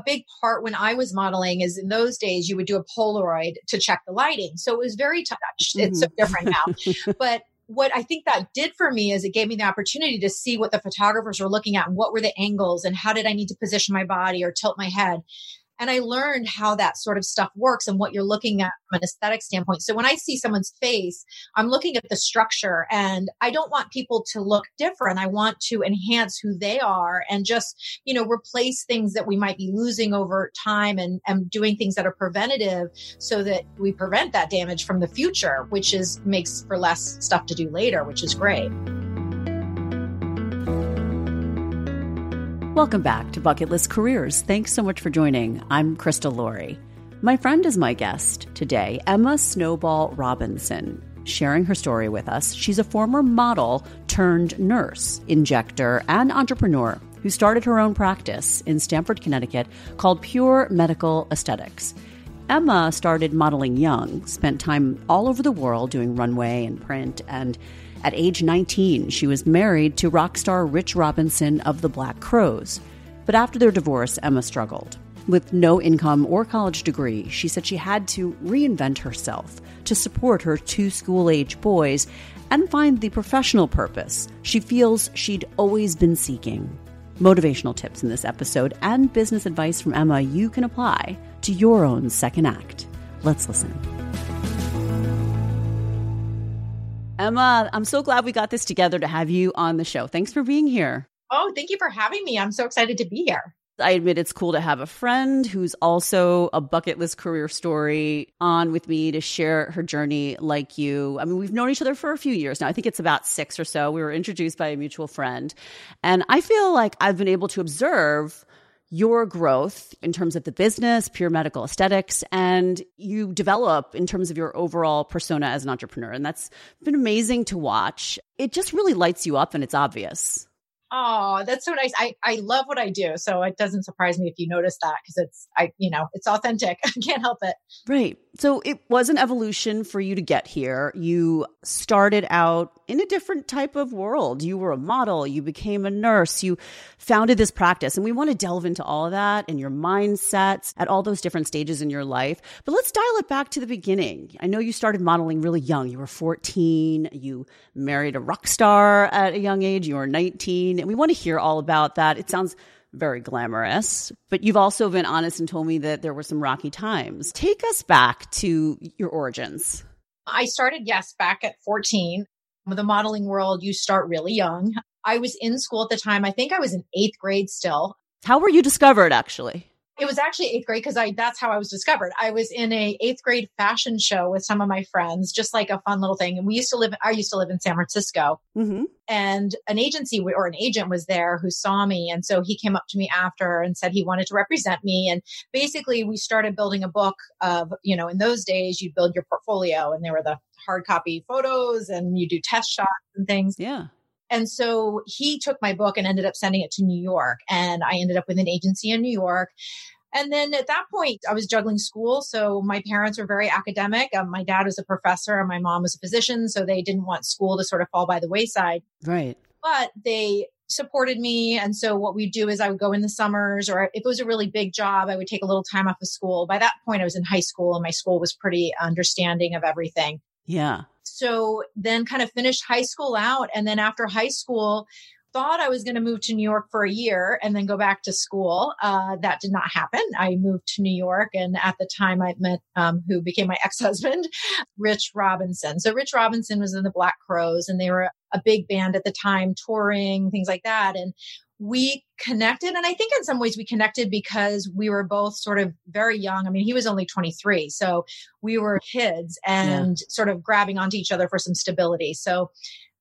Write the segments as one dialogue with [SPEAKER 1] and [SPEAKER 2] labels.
[SPEAKER 1] a big part when I was modeling is in those days you would do a Polaroid to check the lighting. So it was very touched. Mm-hmm. It's so different now. but what I think that did for me is it gave me the opportunity to see what the photographers were looking at and what were the angles and how did I need to position my body or tilt my head. And I learned how that sort of stuff works and what you're looking at from an aesthetic standpoint. So when I see someone's face, I'm looking at the structure and I don't want people to look different. I want to enhance who they are and just, you know, replace things that we might be losing over time and, and doing things that are preventative so that we prevent that damage from the future, which is makes for less stuff to do later, which is great.
[SPEAKER 2] Welcome back to Bucket List Careers. Thanks so much for joining. I'm Crystal Laurie. My friend is my guest today, Emma Snowball Robinson, sharing her story with us. She's a former model turned nurse, injector, and entrepreneur who started her own practice in Stamford, Connecticut called Pure Medical Aesthetics. Emma started modeling young, spent time all over the world doing runway and print, and at age 19, she was married to rock star Rich Robinson of the Black Crowes. But after their divorce, Emma struggled. With no income or college degree, she said she had to reinvent herself to support her two school age boys and find the professional purpose she feels she'd always been seeking. Motivational tips in this episode and business advice from Emma you can apply to your own second act. Let's listen. Emma, I'm so glad we got this together to have you on the show. Thanks for being here.
[SPEAKER 1] Oh, thank you for having me. I'm so excited to be here.
[SPEAKER 2] I admit it's cool to have a friend who's also a bucket list career story on with me to share her journey like you. I mean, we've known each other for a few years now. I think it's about six or so. We were introduced by a mutual friend. And I feel like I've been able to observe your growth in terms of the business, pure medical aesthetics, and you develop in terms of your overall persona as an entrepreneur. And that's been amazing to watch. It just really lights you up and it's obvious.
[SPEAKER 1] Oh, that's so nice. I, I love what I do. So it doesn't surprise me if you notice that because it's, I, you know, it's authentic. I can't help it.
[SPEAKER 2] Right. So it was an evolution for you to get here. You started out in a different type of world. You were a model, you became a nurse, you founded this practice. And we want to delve into all of that and your mindsets at all those different stages in your life. But let's dial it back to the beginning. I know you started modeling really young. You were 14, you married a rock star at a young age, you were 19. And we want to hear all about that. It sounds very glamorous, but you've also been honest and told me that there were some rocky times. Take us back to your origins.
[SPEAKER 1] I started, yes, back at 14. The modeling world, you start really young. I was in school at the time. I think I was in eighth grade still.
[SPEAKER 2] How were you discovered, actually?
[SPEAKER 1] It was actually eighth grade because I that's how I was discovered. I was in a eighth grade fashion show with some of my friends, just like a fun little thing. And we used to live. I used to live in San Francisco, mm-hmm. and an agency or an agent was there who saw me, and so he came up to me after and said he wanted to represent me. And basically, we started building a book of you know in those days you build your portfolio, and there were the hard copy photos, and you do test shots and things.
[SPEAKER 2] Yeah.
[SPEAKER 1] And so he took my book and ended up sending it to New York. And I ended up with an agency in New York. And then at that point, I was juggling school. So my parents were very academic. Um, my dad was a professor and my mom was a physician. So they didn't want school to sort of fall by the wayside.
[SPEAKER 2] Right.
[SPEAKER 1] But they supported me. And so what we'd do is I would go in the summers, or if it was a really big job, I would take a little time off of school. By that point, I was in high school and my school was pretty understanding of everything.
[SPEAKER 2] Yeah.
[SPEAKER 1] So then kind of finished high school out. And then after high school, thought I was going to move to New York for a year and then go back to school. Uh, that did not happen. I moved to New York, and at the time I met um, who became my ex husband, Rich Robinson. So Rich Robinson was in the Black Crowes, and they were a big band at the time, touring things like that. And we connected. And I think in some ways we connected because we were both sort of very young. I mean, he was only 23. So we were kids and yeah. sort of grabbing onto each other for some stability. So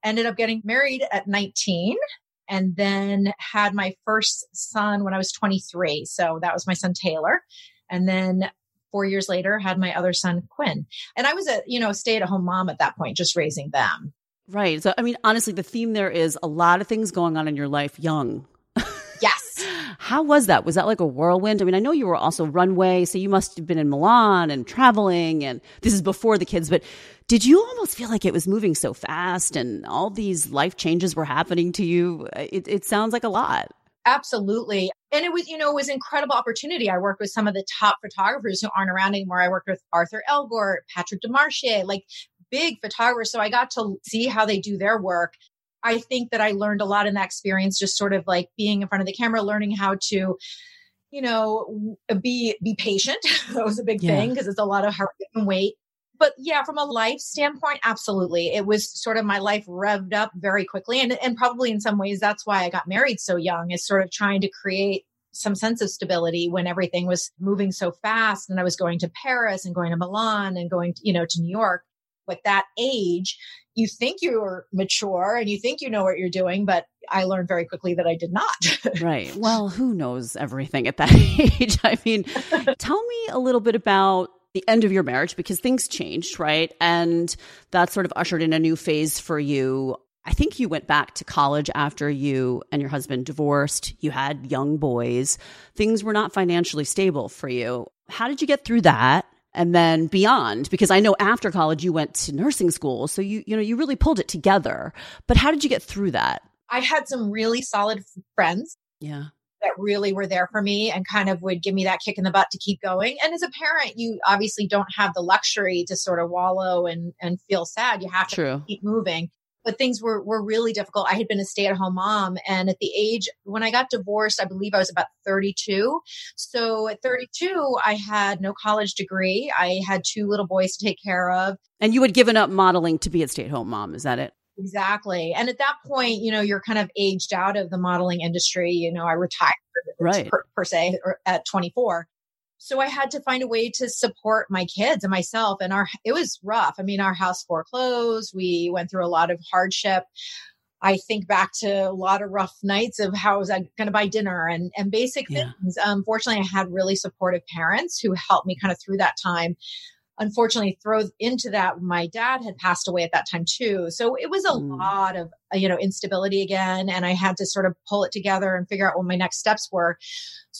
[SPEAKER 1] ended up getting married at 19 and then had my first son when I was 23. So that was my son Taylor. And then four years later had my other son Quinn. And I was a, you know, stay at home mom at that point, just raising them.
[SPEAKER 2] Right. So, I mean, honestly, the theme there is a lot of things going on in your life young.
[SPEAKER 1] Yes.
[SPEAKER 2] How was that? Was that like a whirlwind? I mean, I know you were also runway, so you must have been in Milan and traveling, and this is before the kids, but did you almost feel like it was moving so fast and all these life changes were happening to you? It, it sounds like a lot.
[SPEAKER 1] Absolutely. And it was, you know, it was incredible opportunity. I worked with some of the top photographers who aren't around anymore. I worked with Arthur Elgort, Patrick Demarchelier, like big photographers. So I got to see how they do their work. I think that I learned a lot in that experience, just sort of like being in front of the camera, learning how to, you know, be be patient. that was a big yeah. thing because it's a lot of heart and weight but yeah, from a life standpoint, absolutely. It was sort of my life revved up very quickly. And, and probably in some ways, that's why I got married so young, is sort of trying to create some sense of stability when everything was moving so fast. And I was going to Paris and going to Milan and going, to, you know, to New York. At that age, you think you're mature and you think you know what you're doing, but I learned very quickly that I did not.
[SPEAKER 2] right. Well, who knows everything at that age? I mean, tell me a little bit about the end of your marriage because things changed, right? And that sort of ushered in a new phase for you. I think you went back to college after you and your husband divorced. You had young boys. Things were not financially stable for you. How did you get through that? And then beyond, because I know after college you went to nursing school. So you, you know, you really pulled it together. But how did you get through that?
[SPEAKER 1] I had some really solid friends.
[SPEAKER 2] Yeah
[SPEAKER 1] that really were there for me and kind of would give me that kick in the butt to keep going. And as a parent, you obviously don't have the luxury to sort of wallow and, and feel sad. You have to True. keep moving. But things were, were really difficult. I had been a stay at home mom. And at the age when I got divorced, I believe I was about 32. So at 32, I had no college degree. I had two little boys to take care of.
[SPEAKER 2] And you had given up modeling to be a stay at home mom. Is that it?
[SPEAKER 1] Exactly. And at that point, you know, you're kind of aged out of the modeling industry. You know, I retired
[SPEAKER 2] right.
[SPEAKER 1] per, per se at 24. So I had to find a way to support my kids and myself. And our, it was rough. I mean, our house foreclosed. We went through a lot of hardship. I think back to a lot of rough nights of how was I going to buy dinner and, and basic yeah. things. Unfortunately, I had really supportive parents who helped me kind of through that time unfortunately throw into that my dad had passed away at that time too so it was a mm. lot of Uh, you know instability again and i had to sort of pull it together and figure out what my next steps were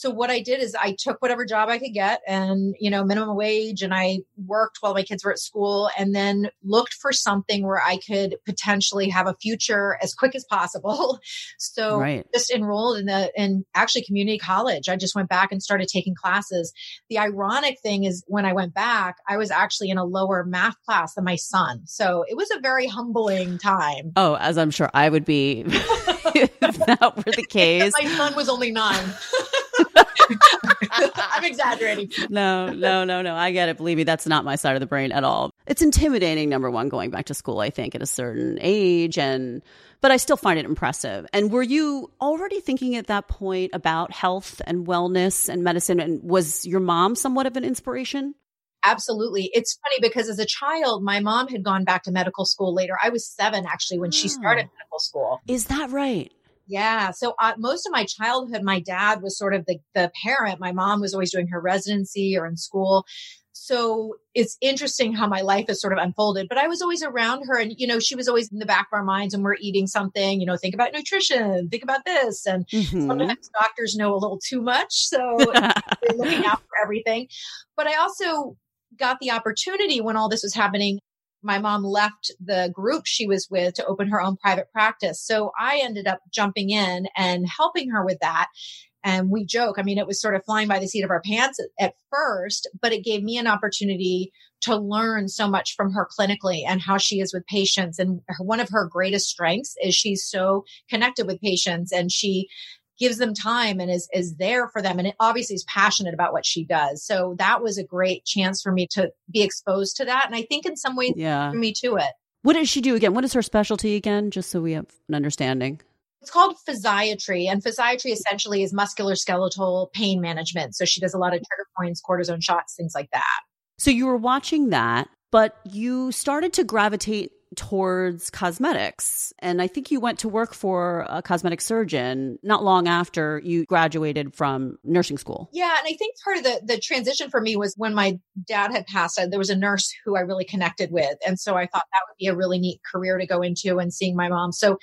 [SPEAKER 1] so what I did is I took whatever job I could get and, you know, minimum wage and I worked while my kids were at school and then looked for something where I could potentially have a future as quick as possible. So right. just enrolled in the, in actually community college. I just went back and started taking classes. The ironic thing is when I went back, I was actually in a lower math class than my son. So it was a very humbling time.
[SPEAKER 2] Oh, as I'm sure I would be if that were the case.
[SPEAKER 1] my son was only nine. I'm exaggerating.
[SPEAKER 2] No, no, no, no. I get it. Believe me, that's not my side of the brain at all. It's intimidating, number one, going back to school, I think, at a certain age. And, but I still find it impressive. And were you already thinking at that point about health and wellness and medicine? And was your mom somewhat of an inspiration?
[SPEAKER 1] Absolutely. It's funny because as a child, my mom had gone back to medical school later. I was seven actually when oh. she started oh. medical school.
[SPEAKER 2] Is that right?
[SPEAKER 1] Yeah. So uh, most of my childhood, my dad was sort of the, the parent. My mom was always doing her residency or in school. So it's interesting how my life has sort of unfolded, but I was always around her and, you know, she was always in the back of our minds when we're eating something, you know, think about nutrition, think about this. And mm-hmm. sometimes doctors know a little too much. So they're looking out for everything. But I also got the opportunity when all this was happening my mom left the group she was with to open her own private practice. So I ended up jumping in and helping her with that. And we joke, I mean, it was sort of flying by the seat of our pants at, first, but it gave me an opportunity to learn so much from her clinically and how she is with patients. And one of her greatest strengths is she's so connected with patients and she gives them time and is is there for them. And it obviously is passionate about what she does. So that was a great chance for me to be exposed to that. And i think in some ways yeah. me to it.
[SPEAKER 2] What does she do again? What is her specialty again? Just so we have an understanding.
[SPEAKER 1] It's called physiatry. And physiatry essentially is muscular skeletal pain management. So she does a lot of trigger points cortisone shots things like that.
[SPEAKER 2] So you were watching that but you started to gravitate towards cosmetics. And I think you went to work for a cosmetic surgeon not long after you graduated from nursing school.
[SPEAKER 1] Yeah. And I think part of the, the transition for me was when my dad had passed, uh, there was a nurse who I really connected with. And so I thought that would be a really neat career to go into and seeing my mom. So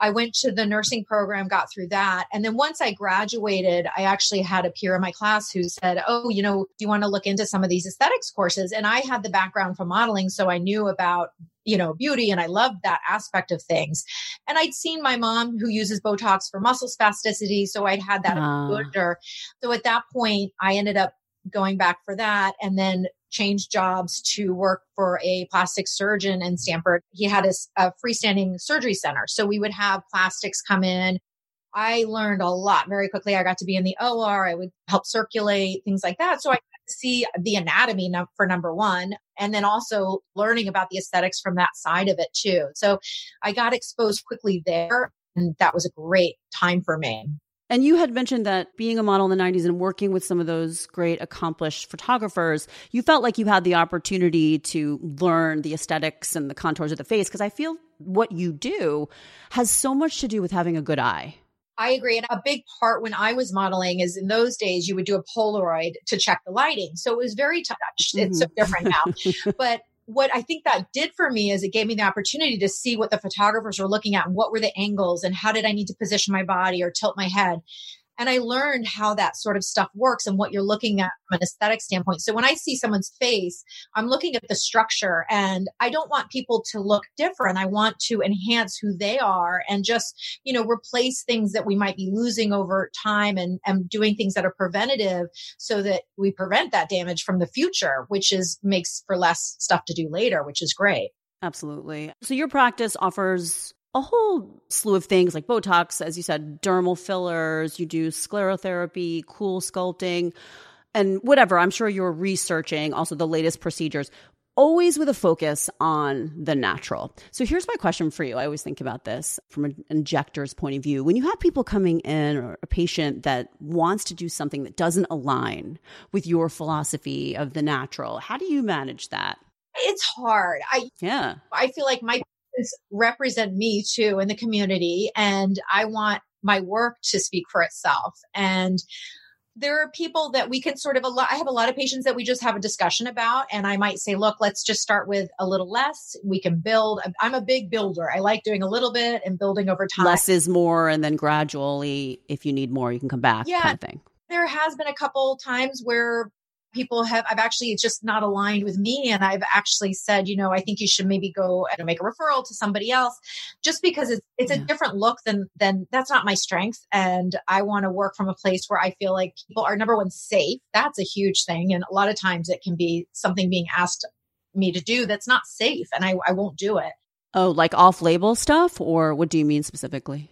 [SPEAKER 1] I went to the nursing program, got through that. And then once I graduated, I actually had a peer in my class who said, Oh, you know, do you want to look into some of these aesthetics courses? And I had the background from modeling. So I knew about you know, beauty and I loved that aspect of things. And I'd seen my mom who uses Botox for muscle spasticity. So I'd had that
[SPEAKER 2] Ah.
[SPEAKER 1] exposure. So at that point, I ended up going back for that and then changed jobs to work for a plastic surgeon in Stamford. He had a freestanding surgery center. So we would have plastics come in. I learned a lot very quickly. I got to be in the OR. I would help circulate, things like that. So I see the anatomy for number one, and then also learning about the aesthetics from that side of it too. So I got exposed quickly there. And that was a great time for me.
[SPEAKER 2] And you had mentioned that being a model in the 90s and working with some of those great accomplished photographers, you felt like you had the opportunity to learn the aesthetics and the contours of the face. Because I feel what you do has so much to do with having a good eye.
[SPEAKER 1] I agree. And a big part when I was modeling is in those days, you would do a Polaroid to check the lighting. So it was very touched. It's so mm-hmm. different now. but what I think that did for me is it gave me the opportunity to see what the photographers were looking at and what were the angles and how did I need to position my body or tilt my head. And I learned how that sort of stuff works and what you're looking at from an aesthetic standpoint. So when I see someone's face, I'm looking at the structure and I don't want people to look different. I want to enhance who they are and just, you know, replace things that we might be losing over time and, and doing things that are preventative so that we prevent that damage from the future, which is makes for less stuff to do later, which is great.
[SPEAKER 2] Absolutely. So your practice offers a whole slew of things like Botox, as you said, dermal fillers, you do sclerotherapy, CoolSculpting, and whatever. I'm sure you're researching also the latest procedures, always with a focus on the natural. So here's my question for you. I always think about this from an injector's point of view. When you have people coming in or a patient that wants to do something that doesn't align with your philosophy of the natural, how do you manage that?
[SPEAKER 1] It's hard. I
[SPEAKER 2] Yeah.
[SPEAKER 1] I feel like my represent me too in the community and I want my work to speak for itself. And there are people that we can sort of a lot I have a lot of patients that we just have a discussion about and I might say look let's just start with a little less. We can build. I'm a big builder. I like doing a little bit and building over time.
[SPEAKER 2] Less is more and then gradually if you need more you can come back
[SPEAKER 1] Yeah.
[SPEAKER 2] kind of thing.
[SPEAKER 1] There has been a couple times where people have i've actually it's just not aligned with me. And i've actually said you know i think you should maybe go and make a referral to somebody else just because it's it's a different look than than that's not my strength. And i want to work from a place where i feel like people are number one safe. That's a huge thing. And a lot of times it can be something being asked me to do that's not safe and i, I won't do it.
[SPEAKER 2] Oh like off label stuff? Or what do you mean specifically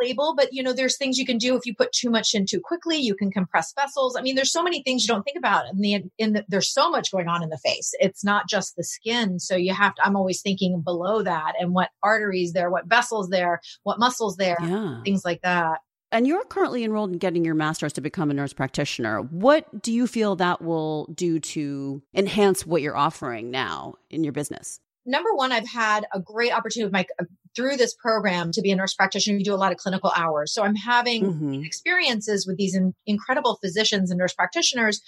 [SPEAKER 1] label, but you know, there's things you can do if you put too much in too quickly. You can compress vessels. I mean, there's so many things you don't think about. and the in the, there's so much going on in the face. It's not just the skin. So you have to. I'm always thinking below that and what arteries there, what vessels there, what muscles there,
[SPEAKER 2] yeah
[SPEAKER 1] things like that.
[SPEAKER 2] and you're currently enrolled in getting your master's to become a nurse practitioner what do you feel that will do to enhance what you're offering now in your business
[SPEAKER 1] Number one, I've had a great opportunity with my through this program to be a nurse practitioner. You do a lot of clinical hours, so I'm having
[SPEAKER 2] Mhm.
[SPEAKER 1] experiences with these in- incredible physicians and nurse practitioners,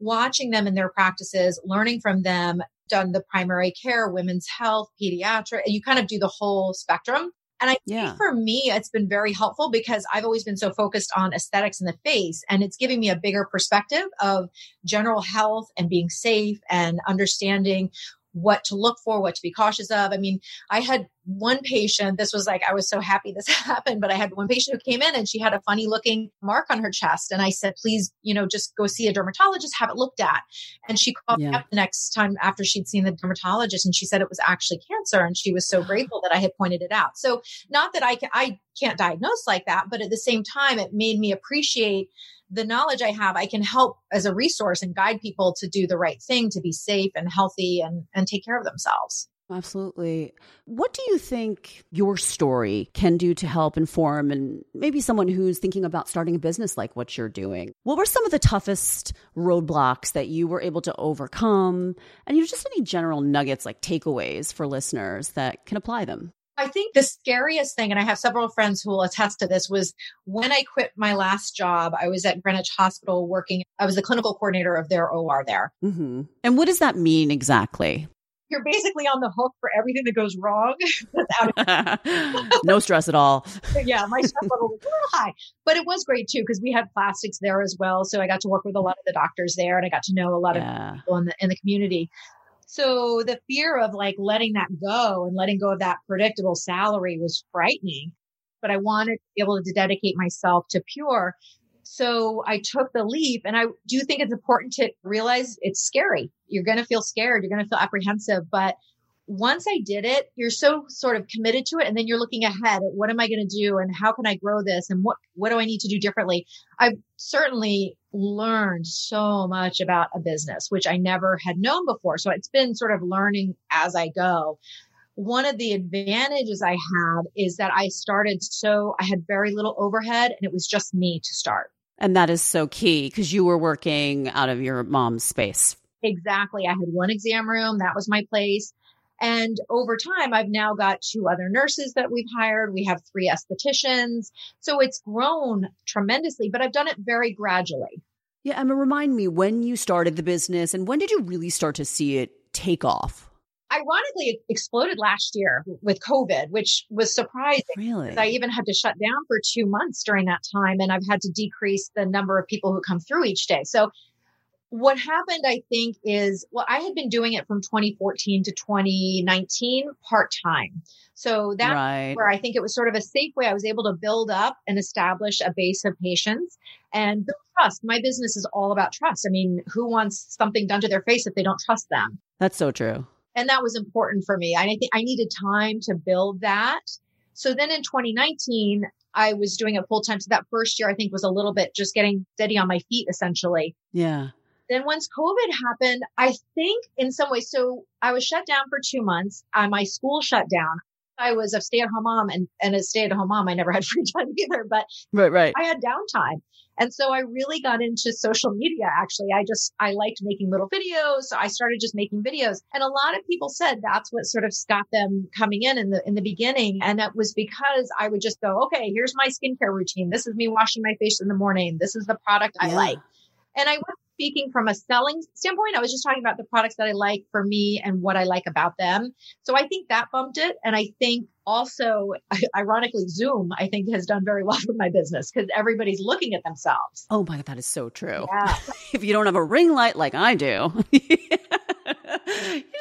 [SPEAKER 1] watching them in their practices, learning from them, done the primary care, women's health, pediatric, and you kind of do the whole spectrum. And I
[SPEAKER 2] Yeah.
[SPEAKER 1] think for me, it's been very helpful because I've always been so focused on aesthetics in the face. And it's giving me a bigger perspective of general health and being safe and understanding what to look for, what to be cautious of. I mean, I had one patient, this was like, I was so happy this happened, but I had one patient who came in and she had a funny looking mark on her chest. And I said, please, you know, just go see a dermatologist, have it looked at. And she called me up the next time after she'd seen the dermatologist and she said it was actually cancer. And she was so grateful that I had pointed it out. So not that I can, I can't diagnose like that, but at the same time, it made me appreciate the knowledge I have, I can help as a resource and guide people to do the right thing, to be safe and healthy and, and take care of themselves.
[SPEAKER 2] Absolutely. What do you think your story can do to help inform and maybe someone who's thinking about starting a business like what you're doing? What were some of the toughest roadblocks that you were able to overcome? And you just any general nuggets like takeaways for listeners that can apply them?
[SPEAKER 1] I think the scariest thing, and I have several friends who will attest to this, was when I quit my last job. I was at Greenwich Hospital working, I was the clinical coordinator of their OR there.
[SPEAKER 2] Mm-hmm. And what does that mean exactly?
[SPEAKER 1] You're basically on the hook for everything that goes wrong. without-
[SPEAKER 2] no stress at all.
[SPEAKER 1] yeah, my stress level was a little high, but it was great too because we had plastics there as well. So I got to work with a lot of the doctors there and I got to know a lot of people in the, in the community. So the fear of like letting that go and letting go of that predictable salary was frightening. But I wanted to be able to dedicate myself to pure. So I took the leap and I do think it's important to realize it's scary. You're going to feel scared. You're going to feel apprehensive, but once I did it, you're so sort of committed to it. And then you're looking ahead at what am I going to do and how can I grow this and what, what do I need to do differently? I've certainly learned so much about a business, which I never had known before. So it's been sort of learning as I go. One of the advantages I have is that I started so I had very little overhead and it was just me to start.
[SPEAKER 2] And that is so key because you were working out of your mom's space.
[SPEAKER 1] Exactly. I had one exam room. That was my place. And over time, I've now got two other nurses that we've hired. We have three estheticians. So it's grown tremendously, but I've done it very gradually.
[SPEAKER 2] Yeah. Emma, remind me when you started the business and when did you really start to see it take off?
[SPEAKER 1] Ironically, it exploded last year with COVID, which was surprising.
[SPEAKER 2] Really?
[SPEAKER 1] I even had to shut down for two months during that time, and I've had to decrease the number of people who come through each day. So what happened, I think, is well, I had been doing it from 2014 to 2019 part time. So that's right. where I think it was sort of a safe way. I was able to build up and establish a base of patients and build trust. My business is all about trust. I mean, who wants something done to their face if they don't trust them?
[SPEAKER 2] That's so true.
[SPEAKER 1] And that was important for me. I think I needed time to build that. So then in 2019, I was doing it full time. So that first year, I think was a little bit just getting steady on my feet, essentially.
[SPEAKER 2] Yeah.
[SPEAKER 1] Then once COVID happened, I think in some ways, so I was shut down for two months. Uh, my school shut down. I was a stay at home mom and, and a stay at home mom. I never had free time either, but
[SPEAKER 2] right, right.
[SPEAKER 1] I had downtime. And so I really got into social media. Actually, I just, I liked making little videos. So I started just making videos. And a lot of people said that's what sort of got them coming in in the, in the beginning. And that was because I would just go, okay, here's my skincare routine. This is me washing my face in the morning. This is the product I like. And I wasn't speaking from a selling standpoint. I was just talking about the products that I like for me and what I like about them. So I think that bumped it. And I think also, ironically, Zoom, I think has done very well for my business because everybody's looking at themselves.
[SPEAKER 2] Oh my God, that is so true.
[SPEAKER 1] Yeah.
[SPEAKER 2] if you don't have a ring light like I do,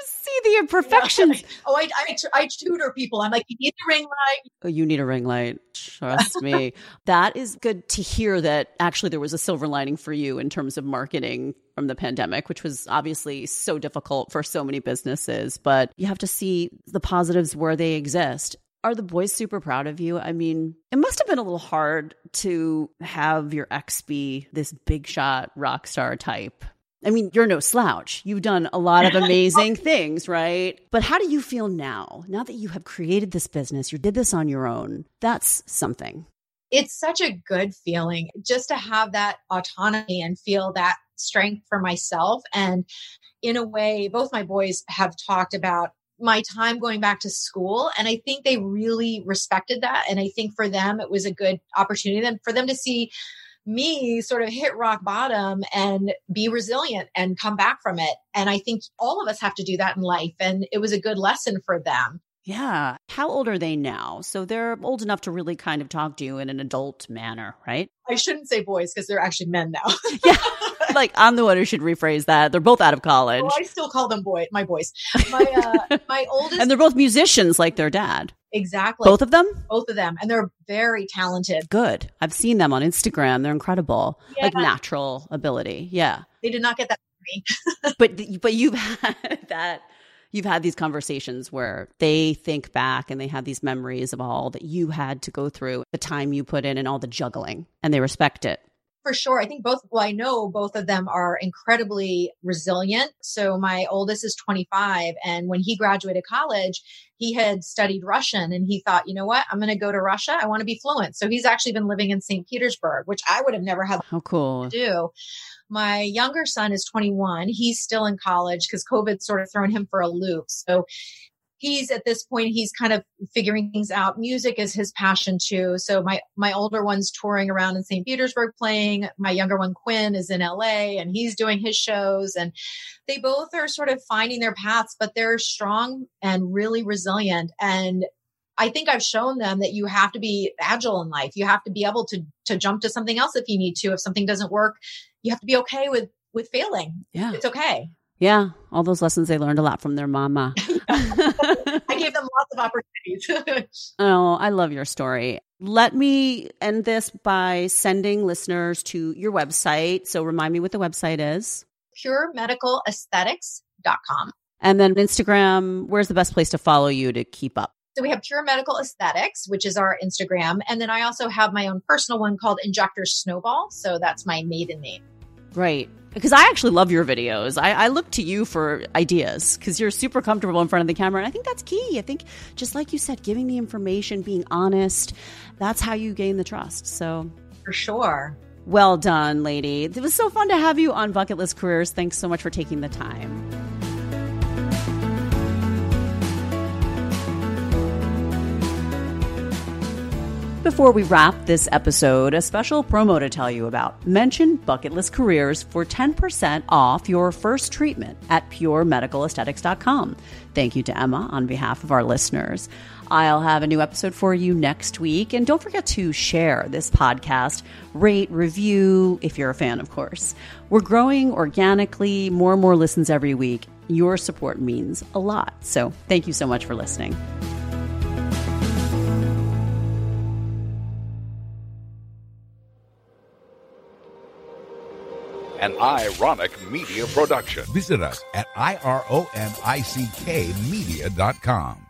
[SPEAKER 2] the imperfections.
[SPEAKER 1] Yeah. Oh, I, I, I tutor people. I'm like, you need a ring light.
[SPEAKER 2] Oh, you need a ring light. Trust me. that is good to hear that actually there was a silver lining for you in terms of marketing from the pandemic, which was obviously so difficult for so many businesses. But you have to see the positives where they exist. Are the boys super proud of you? I mean, it must have been a little hard to have your ex be this big shot rock star type I mean, you're no slouch. You've done a lot of amazing things, right? But how do you feel now? Now that you have created this business, you did this on your own. That's something.
[SPEAKER 1] It's such a good feeling just to have that autonomy and feel that strength for myself. And in a way, both my boys have talked about my time going back to school. And I think they really respected that. And I think for them, it was a good opportunity then for them to see me sort of hit rock bottom and be resilient and come back from it. And I think all of us have to do that in life. And it was a good lesson for them.
[SPEAKER 2] Yeah. How old are they now? So they're old enough to really kind of talk to you in an adult manner, right?
[SPEAKER 1] I shouldn't say boys because they're actually men now.
[SPEAKER 2] yeah. Like I'm the one who should rephrase that. They're both out of college.
[SPEAKER 1] Oh, I still call them boy, my boys. My uh, my oldest
[SPEAKER 2] And they're both musicians like their dad.
[SPEAKER 1] Exactly.
[SPEAKER 2] Both of them?
[SPEAKER 1] Both of them. And they're very talented.
[SPEAKER 2] Good. I've seen them on Instagram. They're incredible. Yeah. Like natural ability. Yeah.
[SPEAKER 1] They did not get that from
[SPEAKER 2] me. but but you've had that you've had these conversations where they think back and they have these memories of all that you had to go through, the time you put in and all the juggling and they respect it
[SPEAKER 1] for sure. I think both, well, I know both of them are incredibly resilient. So my oldest is 25. And when he graduated college, he had studied Russian and he thought, you know what? I'm going to go to Russia. I want to be fluent. So he's actually been living in St. Petersburg, which I would have never had
[SPEAKER 2] How cool.
[SPEAKER 1] to do. My younger son is 21. He's still in college because COVID sort of thrown him for a loop. So he's at this point he's kind of figuring things out music is his passion too so my my older one's touring around in st petersburg playing my younger one quinn is in la and he's doing his shows and they both are sort of finding their paths but they're strong and really resilient and I think I've shown them that you have to be agile in life. You have to be able to to jump to something else if you need to. If something doesn't work, you have to be okay with with failing.
[SPEAKER 2] Yeah.
[SPEAKER 1] It's okay.
[SPEAKER 2] Yeah, all those lessons they learned a lot from their mama.
[SPEAKER 1] I gave them lots of opportunities.
[SPEAKER 2] oh, I love your story. Let me end this by sending listeners to your website. So remind me what the website is.
[SPEAKER 1] PureMedicalAesthetics.com.
[SPEAKER 2] And then Instagram, where's the best place to follow you to keep up?
[SPEAKER 1] So we have Pure Medical Aesthetics, which is our Instagram. And then I also have my own personal one called Injector Snowball. So that's my maiden name.
[SPEAKER 2] Right. Because I actually love your videos. I, I look to you for ideas because you're super comfortable in front of the camera. And I think that's key. I think, just like you said, giving the information, being honest, that's how you gain the trust. So,
[SPEAKER 1] for sure.
[SPEAKER 2] Well done, lady. It was so fun to have you on Bucket List Careers. Thanks so much for taking the time. Before we wrap this episode, a special promo to tell you about. Mention Bucket List Careers for 10% off your first treatment at puremedicalaesthetics.com. Thank you to Emma on behalf of our listeners. I'll have a new episode for you next week. And don't forget to share this podcast, rate, review, if you're a fan, of course. We're growing organically, more and more listens every week. Your support means a lot. So thank you so much for listening.
[SPEAKER 3] An ironic media production.
[SPEAKER 4] Visit us at ironickmedia.com.